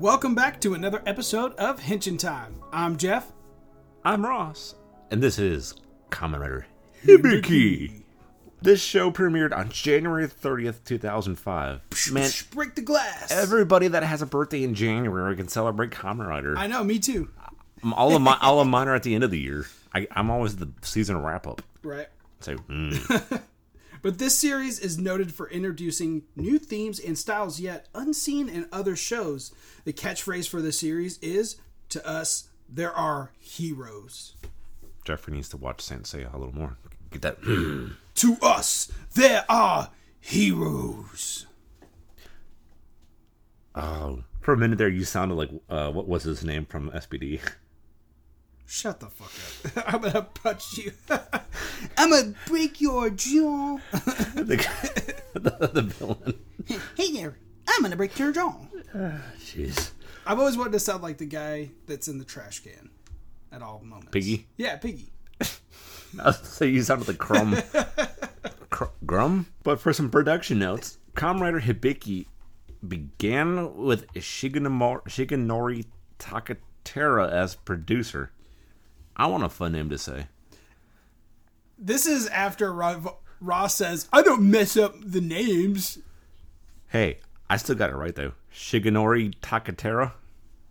Welcome back to another episode of Henshin Time. I'm Jeff. I'm Ross, and this is Kamen Rider Hibiki. This show premiered on January 30th, 2005. Man, break the glass. everybody that has a birthday in January can celebrate Kamen Rider. I know, me too. all of my all of mine are at the end of the year. I, I'm always the season wrap up. Right. So mm, But this series is noted for introducing new themes and styles yet unseen in other shows. The catchphrase for the series is To us, there are heroes. Jeffrey needs to watch Sensei a little more. Get that. To us, there are heroes. Oh, for a minute there, you sounded like uh, what was his name from SPD? Shut the fuck up. I'm gonna punch you. I'm gonna break your jaw. the, the, the villain. hey there, I'm gonna break your jaw. Jeez, I've always wanted to sound like the guy that's in the trash can at all moments. Piggy. Yeah, Piggy. I was say you sounded like Crumb. Cr- Grum? But for some production notes, Rider Hibiki began with Shigenamo- Shigenori Takatera as producer. I want a fun name to say. This is after Ross says, I don't mess up the names. Hey, I still got it right though. Shigenori Takatera?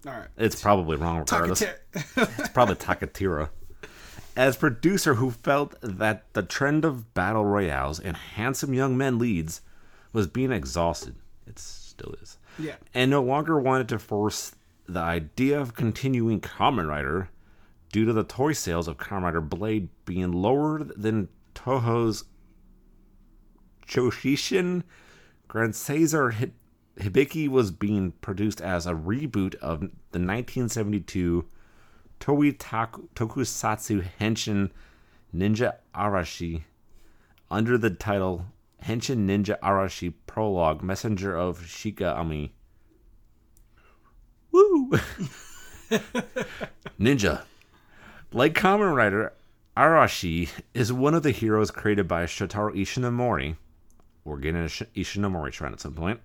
All right. It's probably wrong regardless. It's probably Takatira. As producer who felt that the trend of battle royales and handsome young men leads was being exhausted. It still is. Yeah. And no longer wanted to force the idea of continuing Kamen Rider due to the toy sales of Kamen Rider Blade being lower than Toho's Choshishin Grand Caesar Hibiki was being produced as a reboot of the 1972 Toei Tokusatsu Henshin Ninja Arashi under the title Henshin Ninja Arashi Prologue Messenger of Shika Ami. Woo! Ninja. Like Kamen Rider, Arashi is one of the heroes created by Shotaro Ishinomori. We're getting a Ishinomori trend at some point.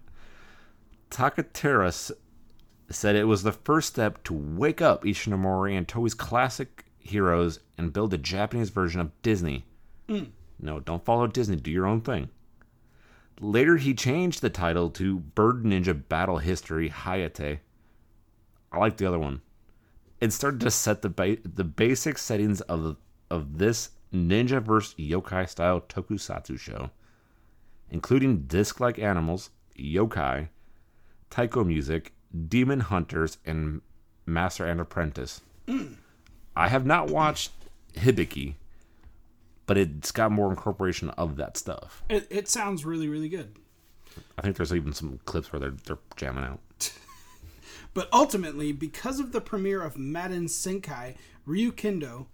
Takatera said it was the first step to wake up Ishinomori and Toei's classic heroes and build a Japanese version of Disney. Mm. No, don't follow Disney. Do your own thing. Later, he changed the title to Bird Ninja Battle History Hayate. I like the other one. It started to set the ba- the basic settings of of this ninja versus yokai style tokusatsu show, including disc-like animals, yokai, taiko music, demon hunters, and master and apprentice. I have not watched Hibiki, but it's got more incorporation of that stuff. it, it sounds really, really good. I think there's even some clips where they're they're jamming out. But ultimately, because of the premiere of Madan Senki Ryukendo,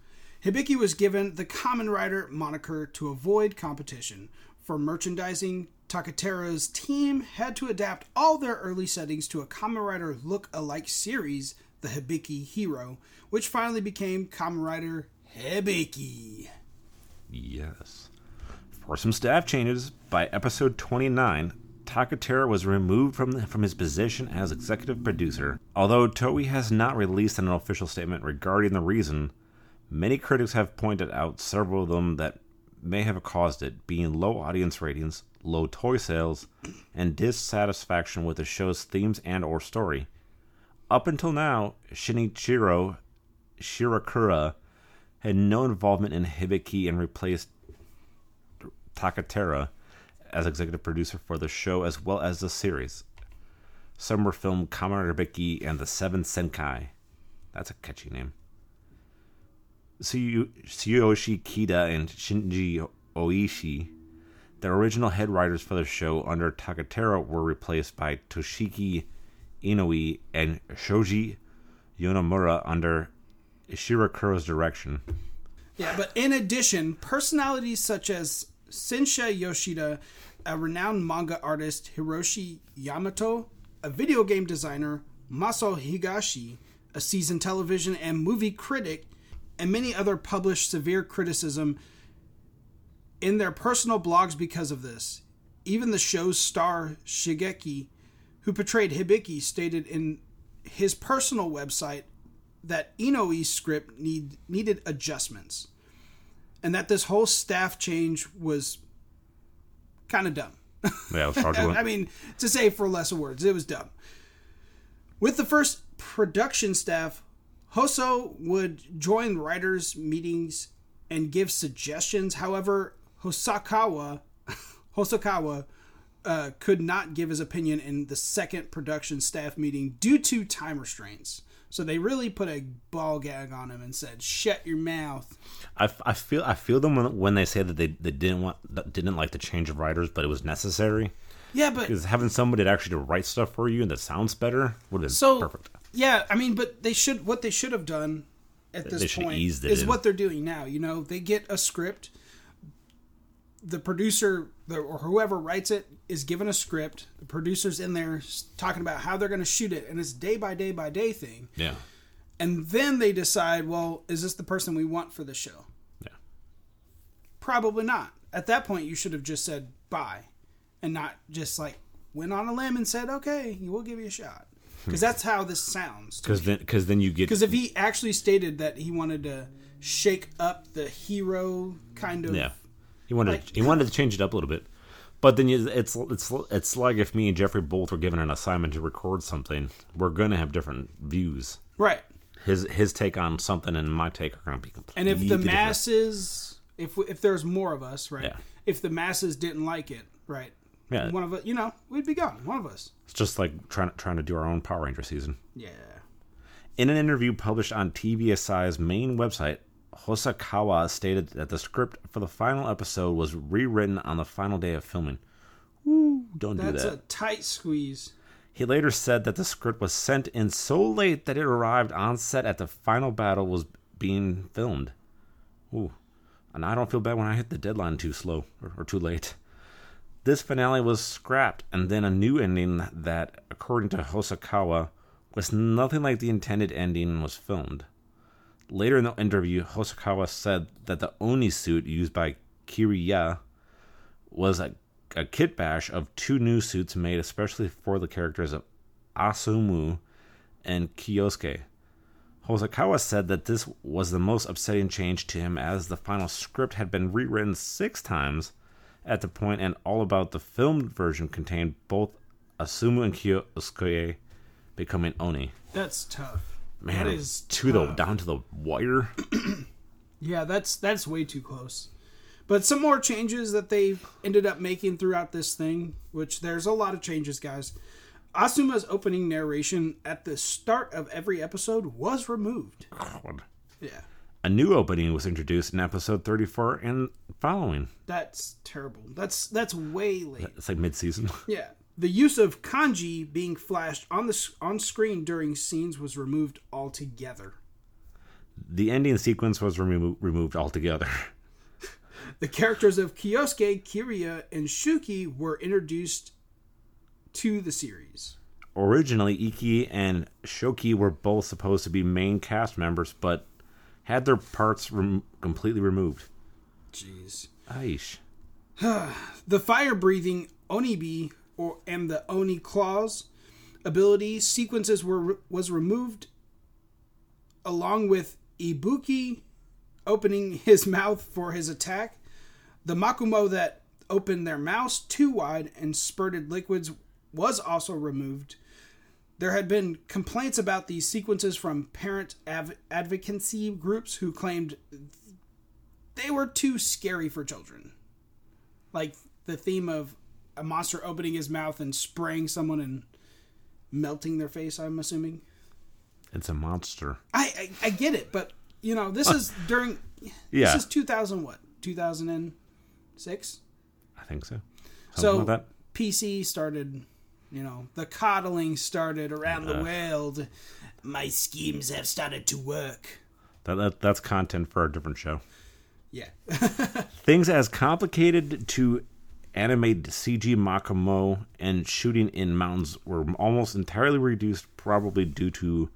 Hibiki was given the Kamen Rider moniker to avoid competition. For merchandising, Takatera's team had to adapt all their early settings to a Kamen Rider look-alike series, the Hibiki Hero, which finally became Kamen Rider Hibiki. Yes. For some staff changes, by episode 29, Takatera was removed from, from his position as executive producer. Although Toei has not released an official statement regarding the reason, many critics have pointed out several of them that may have caused it, being low audience ratings, low toy sales, and dissatisfaction with the show's themes and or story. Up until now, Shinichiro Shirakura had no involvement in Hibiki and replaced Takatera as executive producer for the show as well as the series. Some were filmed Kamen Rider and the Seven Senkai. That's a catchy name. Tsuyoshi Kida and Shinji Oishi, the original head writers for the show under Takatera, were replaced by Toshiki Inoue and Shoji Yonemura under Shirakura's direction. Yeah, but in addition, personalities such as Sensha Yoshida, a renowned manga artist, Hiroshi Yamato, a video game designer, Masao Higashi, a seasoned television and movie critic, and many other published severe criticism in their personal blogs because of this. Even the show's star, Shigeki, who portrayed Hibiki, stated in his personal website that Inoue's script need needed adjustments, and that this whole staff change was kind of dumb. Yeah, it was fraudulent. I mean, to say for less words, it was dumb. With the first production staff, Hoso would join writers' meetings and give suggestions. However, Hosakawa, Hosokawa uh, could not give his opinion in the second production staff meeting due to time restraints. So they really put a ball gag on him and said, "Shut your mouth." I, I feel I feel them when, when they say that they, they didn't want didn't like the change of writers, but it was necessary Yeah, but because having somebody to actually to write stuff for you and that sounds better would have been So perfect. yeah, I mean, but they should what they should have done at this They point is in. what they're doing now. You know, they get a script. The producer or whoever writes it is given a script. The producer's in there talking about how they're going to shoot it, and it's day by day by day thing. Yeah, And then they decide, well, is this the person we want for the show? yeah, Probably not. At that point, you should have just said bye, and not just like went on a limb and said, okay, we'll give you a shot. Hmm. Because that's how this sounds. because then because then you get Because if he actually stated that he wanted to shake up the hero kind of, yeah he wanted like- he wanted to change it up a little bit, but then you, it's it's it's like if me and Jeffrey both were given an assignment to record something, we're gonna have different views. right? His his take on something and my take are gonna be completely And if the different. masses, if if there's more of us, right? Yeah. If the masses didn't like it, right? Yeah. One of us, you know, we'd be gone. One of us. It's just like trying trying to do our own Power Ranger season. Yeah. In an interview published on TVSI's main website, Hosakawa stated that the script for the final episode was rewritten on the final day of filming. Woo, don't do that. That's a tight squeeze. He later said that the script was sent in so late that it arrived on set at the final battle was being filmed. Ooh. And I don't feel bad when I hit the deadline too slow or, or too late. This finale was scrapped, and then a new ending that, according to Hosakawa, was nothing like the intended ending was filmed. Later in the interview, Hosakawa said that the Oni suit used by Kiriya was a, a kit bash of two new suits made especially for the characters of Asumu and Kyosuke. Hosakawa said that this was the most upsetting change to him as the final script had been rewritten six times at the point and all about the filmed version contained both Asumu and Kyosuke becoming Oni. That's tough. Man, that is to the tough. down to the wire. Yeah, that's that's way too close. But some more changes that they ended up making throughout this thing, which there's a lot of changes, guys. Asumu's opening narration at the start of every episode was removed. God. Yeah, A new opening was introduced in episode 34 and following. that's terrible. That's that's way late. It's like mid-season. Yeah. The use of kanji being flashed on the on screen during scenes was removed altogether. The ending sequence was remo- removed altogether. The characters of Kyosuke, Kiriya, and Shuki were introduced to the series. Originally, Iki and Shoki were both supposed to be main cast members, but had their parts rem- completely removed. Jeez. Aish. The fire breathing Onibi or and the Oni claws ability sequences were was removed along with Ibuki opening his mouth for his attack. The Makumo that opened their mouths too wide and spurted liquids was also removed. There had been complaints about these sequences from parent av- advocacy groups who claimed they were too scary for children like the theme of a monster opening his mouth and spraying someone and melting their face. I'm assuming. It's a monster. I I, I get it, but you know this is during. Yeah. This is 2000 what? 2006. I think so. Something So like that. PC started. You know the coddling started around Uh. the world. My schemes have started to work. that, that. That's content for a different show. Yeah. Things as complicated to animate CG Makamo and shooting in mountains were almost entirely reduced, probably due to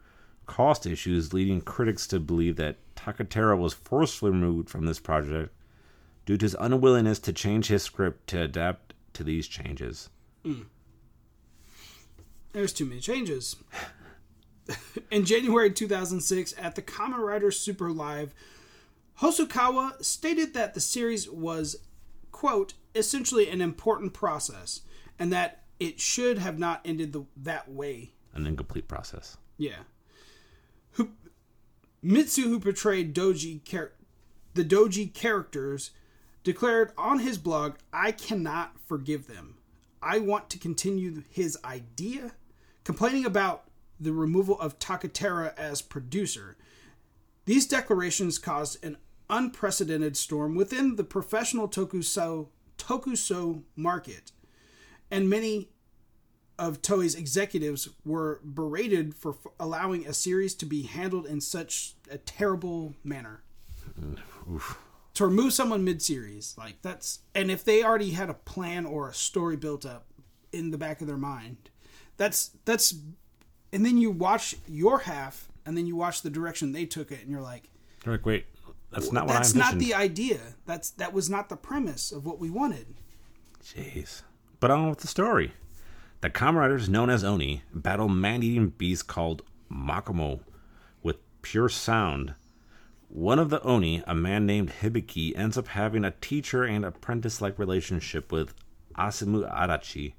cost issues, leading critics to believe that Takatera was forcefully removed from this project due to his unwillingness to change his script to adapt to these changes. Hmm. There's too many changes. In January 2006, at the Kamen Rider Super Live, Hosokawa stated that the series was, quote, essentially an important process, and that it should have not ended the, that way. An incomplete process. Yeah. Who, Mitsu, who portrayed Doji, char- the Doji characters, declared on his blog, I cannot forgive them. I want to continue his idea, complaining about the removal of Takatera as producer. These declarations caused an unprecedented storm within the professional tokuso, tokuso market, and many of Toei's executives were berated for f- allowing a series to be handled in such a terrible manner. To remove someone mid-series, like that's, and if they already had a plan or a story built up in the back of their mind, that's that's, and then you watch your half, and then you watch the direction they took it, and you're like, You're like, wait, that's not what that's not the idea. That's that was not the premise of what we wanted. Jeez. But on with the story. The Kamen Riders, known as Oni, battle man-eating beasts called Makomo with pure sound. One of the Oni, a man named Hibiki, ends up having a teacher and apprentice-like relationship with Asumu Adachi,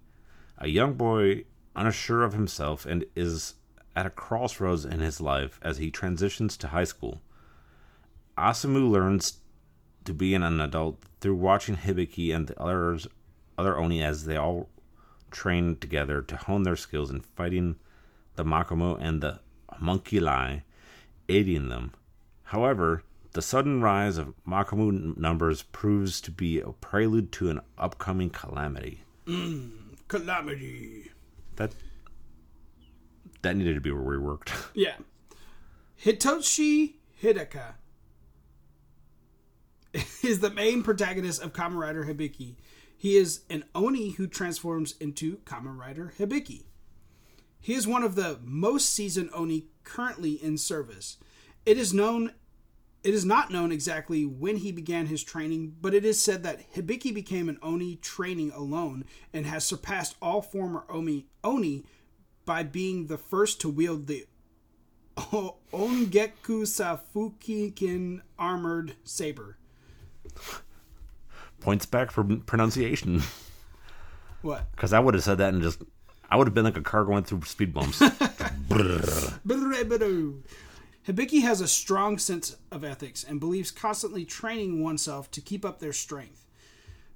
a young boy unsure of himself and is at a crossroads in his life as he transitions to high school. Asumu learns to be an adult through watching Hibiki and the others, other Oni as they all train together to hone their skills in fighting the Makomo and the Homunculi, aiding them. However, the sudden rise of Makomo n- numbers proves to be a prelude to an upcoming calamity. Mm, calamity. That that needed to be reworked. Yeah. Hitoshi Hidaka is the main protagonist of Kamen Rider Hibiki. He is an Oni who transforms into Kamen Rider Hibiki. He is one of the most seasoned Oni currently in service. It is known it is not known exactly when he began his training, but it is said that Hibiki became an Oni training alone and has surpassed all former Oni, Oni by being the first to wield the Ongeku Safukikin armored saber. Points back for pronunciation. What? Because I would have said that and just, I would have been like a car going through speed bumps. Hibiki has a strong sense of ethics and believes constantly training oneself to keep up their strength.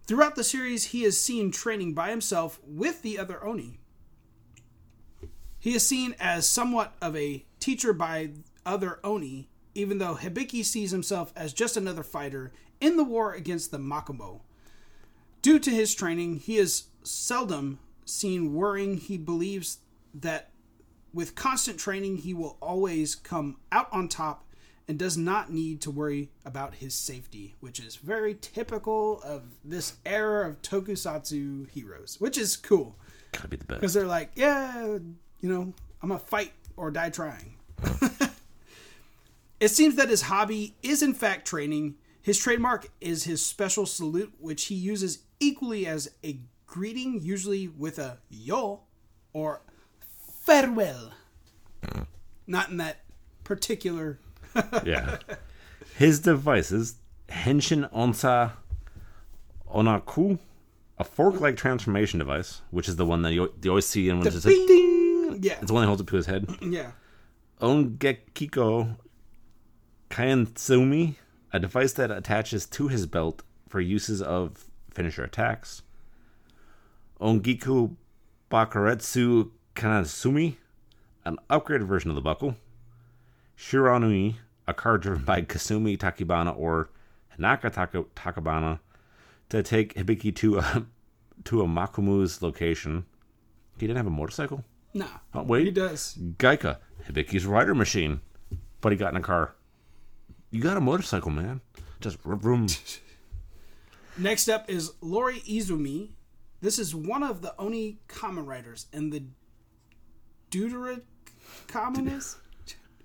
Throughout the series, he is seen training by himself with the other Oni. He is seen as somewhat of a teacher by other Oni, even though Hibiki sees himself as just another fighter in the war against the Makomo. Due to his training, he is seldom seen worrying. He believes that with constant training, he will always come out on top and does not need to worry about his safety, which is very typical of this era of tokusatsu heroes, which is cool Gotta be the best. because they're like, yeah, you know, I'm gonna fight or die trying. it seems that his hobby is in fact training. His trademark is his special salute, which he uses equally as a greeting, usually with a yo or farewell. Not in that particular. Yeah. His devices, Henshin Onsa Onaku, a fork-like transformation device, which is the one that you, you always see in when it's Bing! ding. Yeah, It's the one that holds it to his head. yeah. Ongekiko Kayansumi, a device that attaches to his belt for uses of finisher attacks. Ongiku Bakaretsu Kanasumi, an upgraded version of the buckle. Shiranui, a car driven by Kasumi Takibana or Hanaka Taka- Takabana to take Hibiki to a, to a Makumu's location. He didn't have a motorcycle? No. Oh, wait. he does. Gaika, Hibiki's rider machine. But he got in a car. You got a motorcycle, man. Just vroom. Next up is Iori Izumi. This is one of the Oni common writers in the commoners.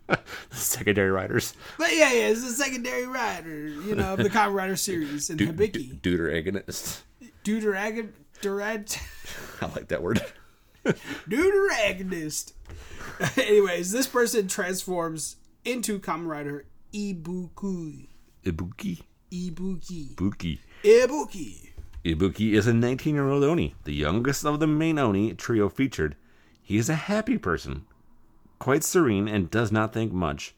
secondary riders. But yeah, yeah, it's a secondary writer, you know, of the common writer series. And Hibiki, Duder agonist. Deuterag, Durad, I like that word. Deuteragonist. Anyways, this person transforms into Kamen Rider Ibuki. Ibuki. Ibuki. Ibuki. Ibuki. Ibuki is a 19 year old Oni, the youngest of the main Oni trio featured. He is a happy person, quite serene, and does not think much.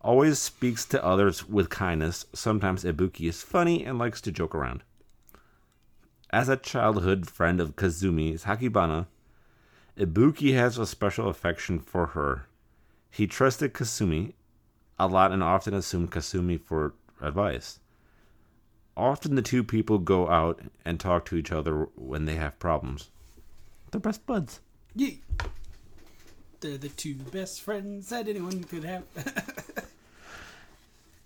Always speaks to others with kindness. Sometimes Ibuki is funny and likes to joke around. As a childhood friend of Kazumi Sakibana, Ibuki has a special affection for her. He trusted Kasumi a lot and often assumed Kasumi for advice. Often the two people go out and talk to each other when they have problems. They're best buds. Yeah. They're the two best friends that anyone could have.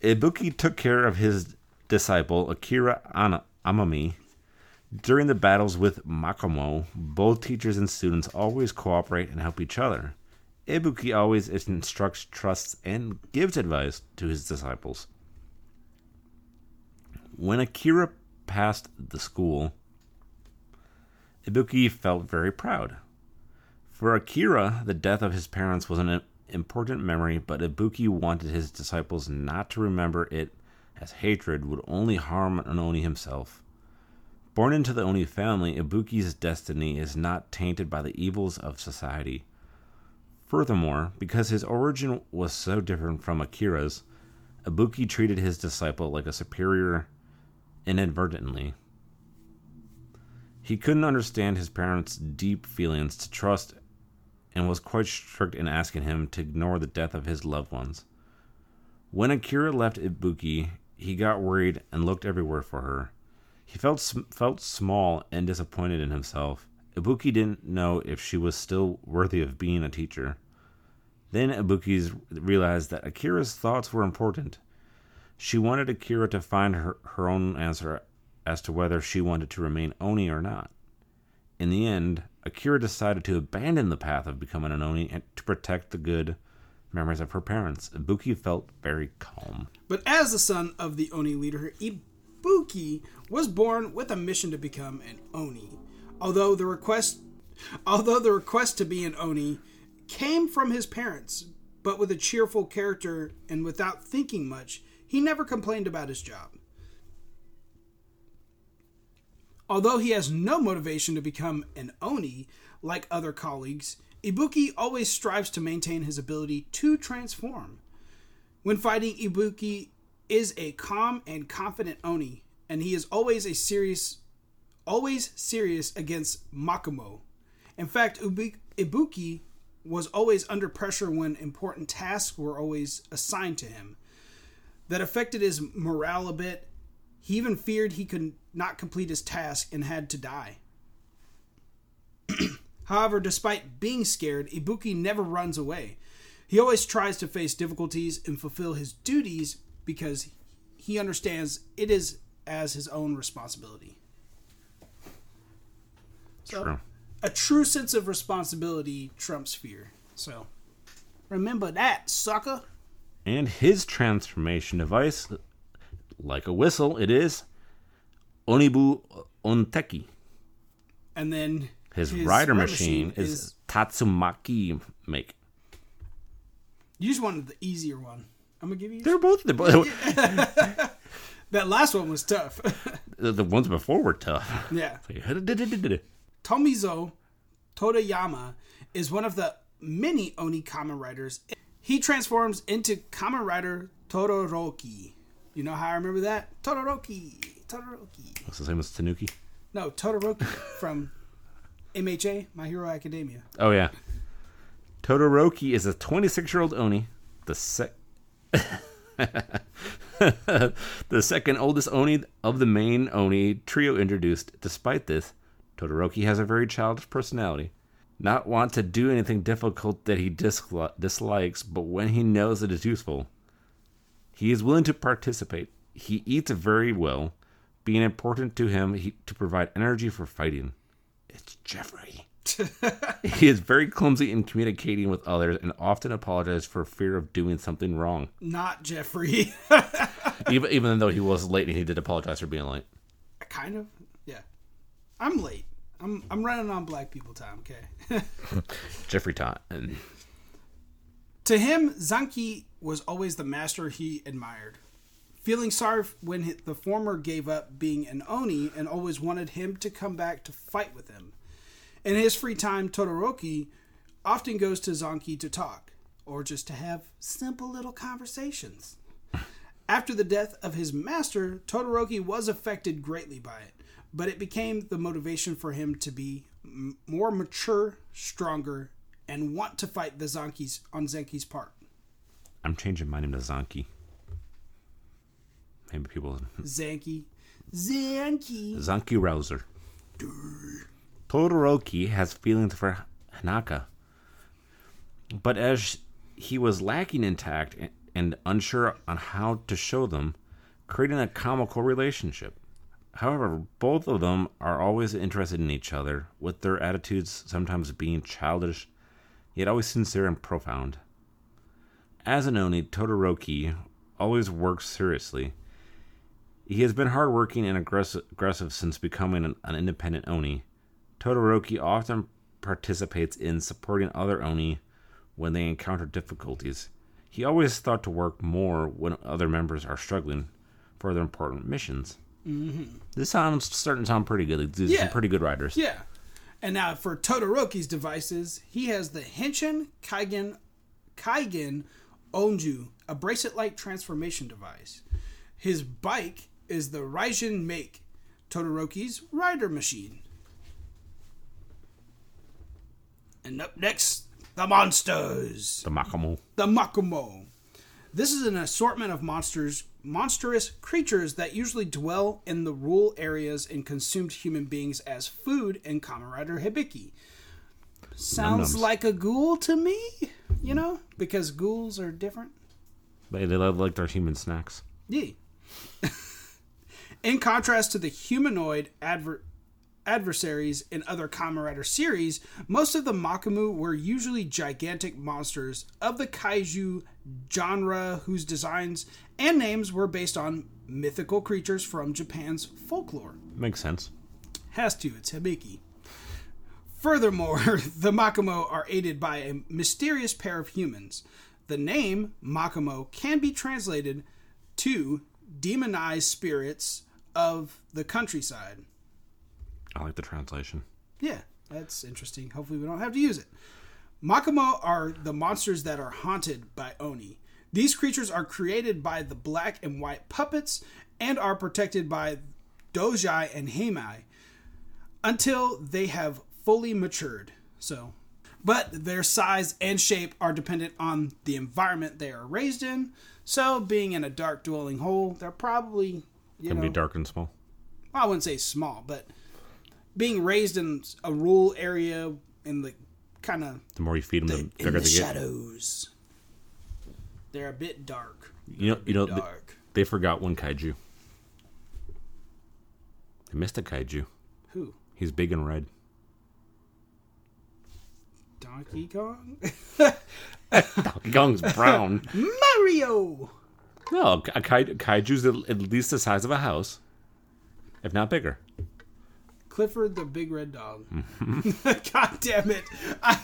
Ibuki took care of his disciple Akira Ana- Amami during the battles with Makomo. Both teachers and students always cooperate and help each other. Ibuki always instructs, trusts, and gives advice to his disciples. When Akira passed the school, Ibuki felt very proud. For Akira, the death of his parents was an important memory, but Ibuki wanted his disciples not to remember it, as hatred would only harm Oni himself. Born into the Oni family, Ibuki's destiny is not tainted by the evils of society. Furthermore, because his origin was so different from Akira's, Ibuki treated his disciple like a superior inadvertently. He couldn't understand his parents' deep feelings to trust and was quite strict in asking him to ignore the death of his loved ones. When Akira left Ibuki, he got worried and looked everywhere for her. He felt felt small and disappointed in himself. Ibuki didn't know if she was still worthy of being a teacher. Then Ibuki realized that Akira's thoughts were important. She wanted Akira to find her, her own answer as to whether she wanted to remain Oni or not. In the end, Akira decided to abandon the path of becoming an Oni and to protect the good memories of her parents. Ibuki felt very calm. But as the son of the Oni leader, Ibuki was born with a mission to become an Oni. Although the request although the request to be an Oni came from his parents, but with a cheerful character and without thinking much, he never complained about his job. Although he has no motivation to become an Oni like other colleagues, Ibuki always strives to maintain his ability to transform. When fighting, Ibuki is a calm and confident Oni, and he is always a serious always serious against Makomo. In fact, Ibuki was always under pressure when important tasks were always assigned to him. That affected his morale a bit he even feared he could not complete his task and had to die. However, despite being scared, Ibuki never runs away. He always tries to face difficulties and fulfill his duties because he understands it is as his own responsibility. So, true. A true sense of responsibility trumps fear. So, remember that, sucker. And his transformation device like a whistle, it is Onibu Onteki. And then his, his rider machine, machine is, is, Tatsumaki make. You just wanted the easier one. I'm gonna give you. They're both the both. that last one was tough. the, the, ones before were tough. Yeah. Tomizo Todayama is one of the many Oni Kamen Riders. He transforms into Kamen Rider Todoroki. You know how I remember that? Todoroki. Todoroki. What's the same as Tanuki? No, Todoroki from MHA, My Hero Academia. Oh yeah. Todoroki is a 26-year-old Oni, the sec the second oldest Oni of the main Oni trio introduced. Despite this, Todoroki has a very childish personality. Not want to do anything difficult that he dislikes, but when he knows it is useful, he is willing to participate. He eats very well, being important to him he, to provide energy for fighting. It's Jeffrey. he is very clumsy in communicating with others and often apologizes for fear of doing something wrong. Not Jeffrey. even even though he was late and he did apologize for being late. Kind of. Yeah. I'm late. I'm I'm running on black people time, okay? Jeffrey time. To him, Zanki was always the master he admired. Feeling sorry when the former gave up being an Oni and always wanted him to come back to fight with him. In his free time, Todoroki often goes to Zanki to talk, or just to have simple little conversations. After the death of his master, Todoroki was affected greatly by it, but it became the motivation for him to be m- more mature, stronger, and want to fight the Zanki's on Zenki's part. I'm changing my name to Zanki. Maybe people. Zanki. Zanki. Zanki Rouser. Todoroki has feelings for Hanaka. But as he was lacking in tact and unsure on how to show them, creating a comical relationship. However, both of them are always interested in each other, with their attitudes sometimes being childish, yet always sincere and profound. As an Oni, Todoroki always works seriously. He has been hardworking and aggressive, aggressive since becoming an, an independent Oni. Todoroki often participates in supporting other Oni when they encounter difficulties. He always thought to work more when other members are struggling for their important missions. Mm-hmm. This sounds starting to sound pretty good. These are some pretty good riders. Yeah. And now for Todoroki's devices, he has the Henshin Kaigen Kaigen Onju, a bracelet-like transformation device. His bike is the Raijin Make, Todoroki's rider machine. And up next, the monsters The Makamo. the Makumo. This is an assortment of monsters, monstrous creatures that usually dwell in the rural areas and consumed human beings as food in Kamen Rider Hibiki. Sounds Num-nums. like a ghoul to me, you know, because ghouls are different. They, they love like their human snacks. Yeah. in contrast to the humanoid adver- adversaries in other Kamen Rider series, most of the Makamu were usually gigantic monsters of the kaiju genre whose designs and names were based on mythical creatures from Japan's folklore. Makes sense. Has to, it's Hibiki. Furthermore, the Makamo are aided by a mysterious pair of humans. The name Makamo can be translated to demonized spirits of the countryside. I like the translation. Yeah, that's interesting. Hopefully, we don't have to use it. Makamo are the monsters that are haunted by Oni. These creatures are created by the black and white puppets and are protected by Dojai and Heimai until they have fully matured. So, but their size and shape are dependent on the environment they are raised in. So, being in a dark dwelling hole, they're probably you Can know be dark and small. I wouldn't say small, but being raised in a rural area in the kind of The more you feed them, the in bigger the they get. shadows, they're a bit dark. You know, you know, Dark. they forgot one kaiju. They missed a kaiju. Who? He's big and red. Donkey Kong? Donkey Kong's brown. Mario. no, a kai- kaiju's at at least the size of a house, if not bigger. Clifford the Big Red Dog. God damn it! I,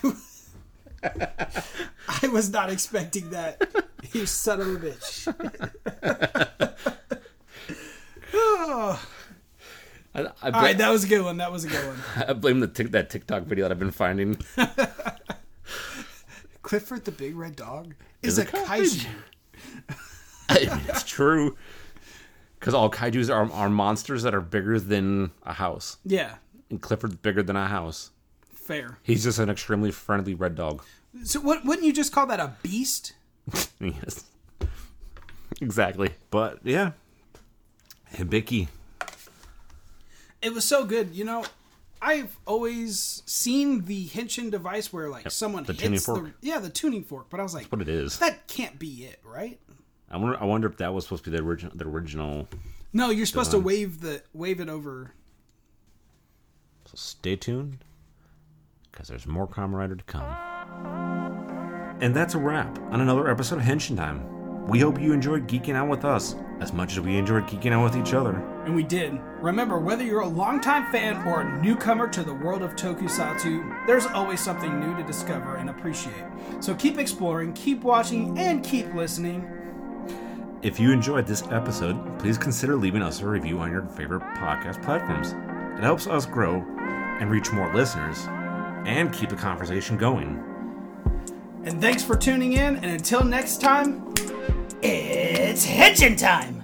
I was not expecting that. You son of a bitch. oh. I, I, All bla- right, that was a good one. That was a good one. I blame the tic- that TikTok video that I've been finding. Clifford the Big Red Dog is, Is a a kaiju. I mean, it's true. Because all kaijus are, are monsters that are bigger than a house. Yeah, And Clifford's bigger than a house. fair. He's just an extremely friendly red dog. So, what, wouldn't you just call that a beast? Yes. Exactly. But yeah. Hibiki. It was so good. You know, I've always seen the Henshin device where like someone the hits tuning the fork. yeah the tuning fork, but I was like, What it is. that can't be it, right? I wonder I wonder if that was supposed to be the original the original No, you're supposed to wave the wave it over. So stay tuned, because there's more Kamen Rider to come. And that's a wrap on another episode of Henshin Time. We hope you enjoyed geeking out with us as much as we enjoyed geeking out with each other. And we did. Remember, whether you're a longtime fan or a newcomer to the world of tokusatsu, there's always something new to discover and appreciate. So keep exploring, keep watching, and keep listening. If you enjoyed this episode, please consider leaving us a review on your favorite podcast platforms. It helps us grow and reach more listeners and keep the conversation going. And thanks for tuning in, and until next time, it's Henshin time!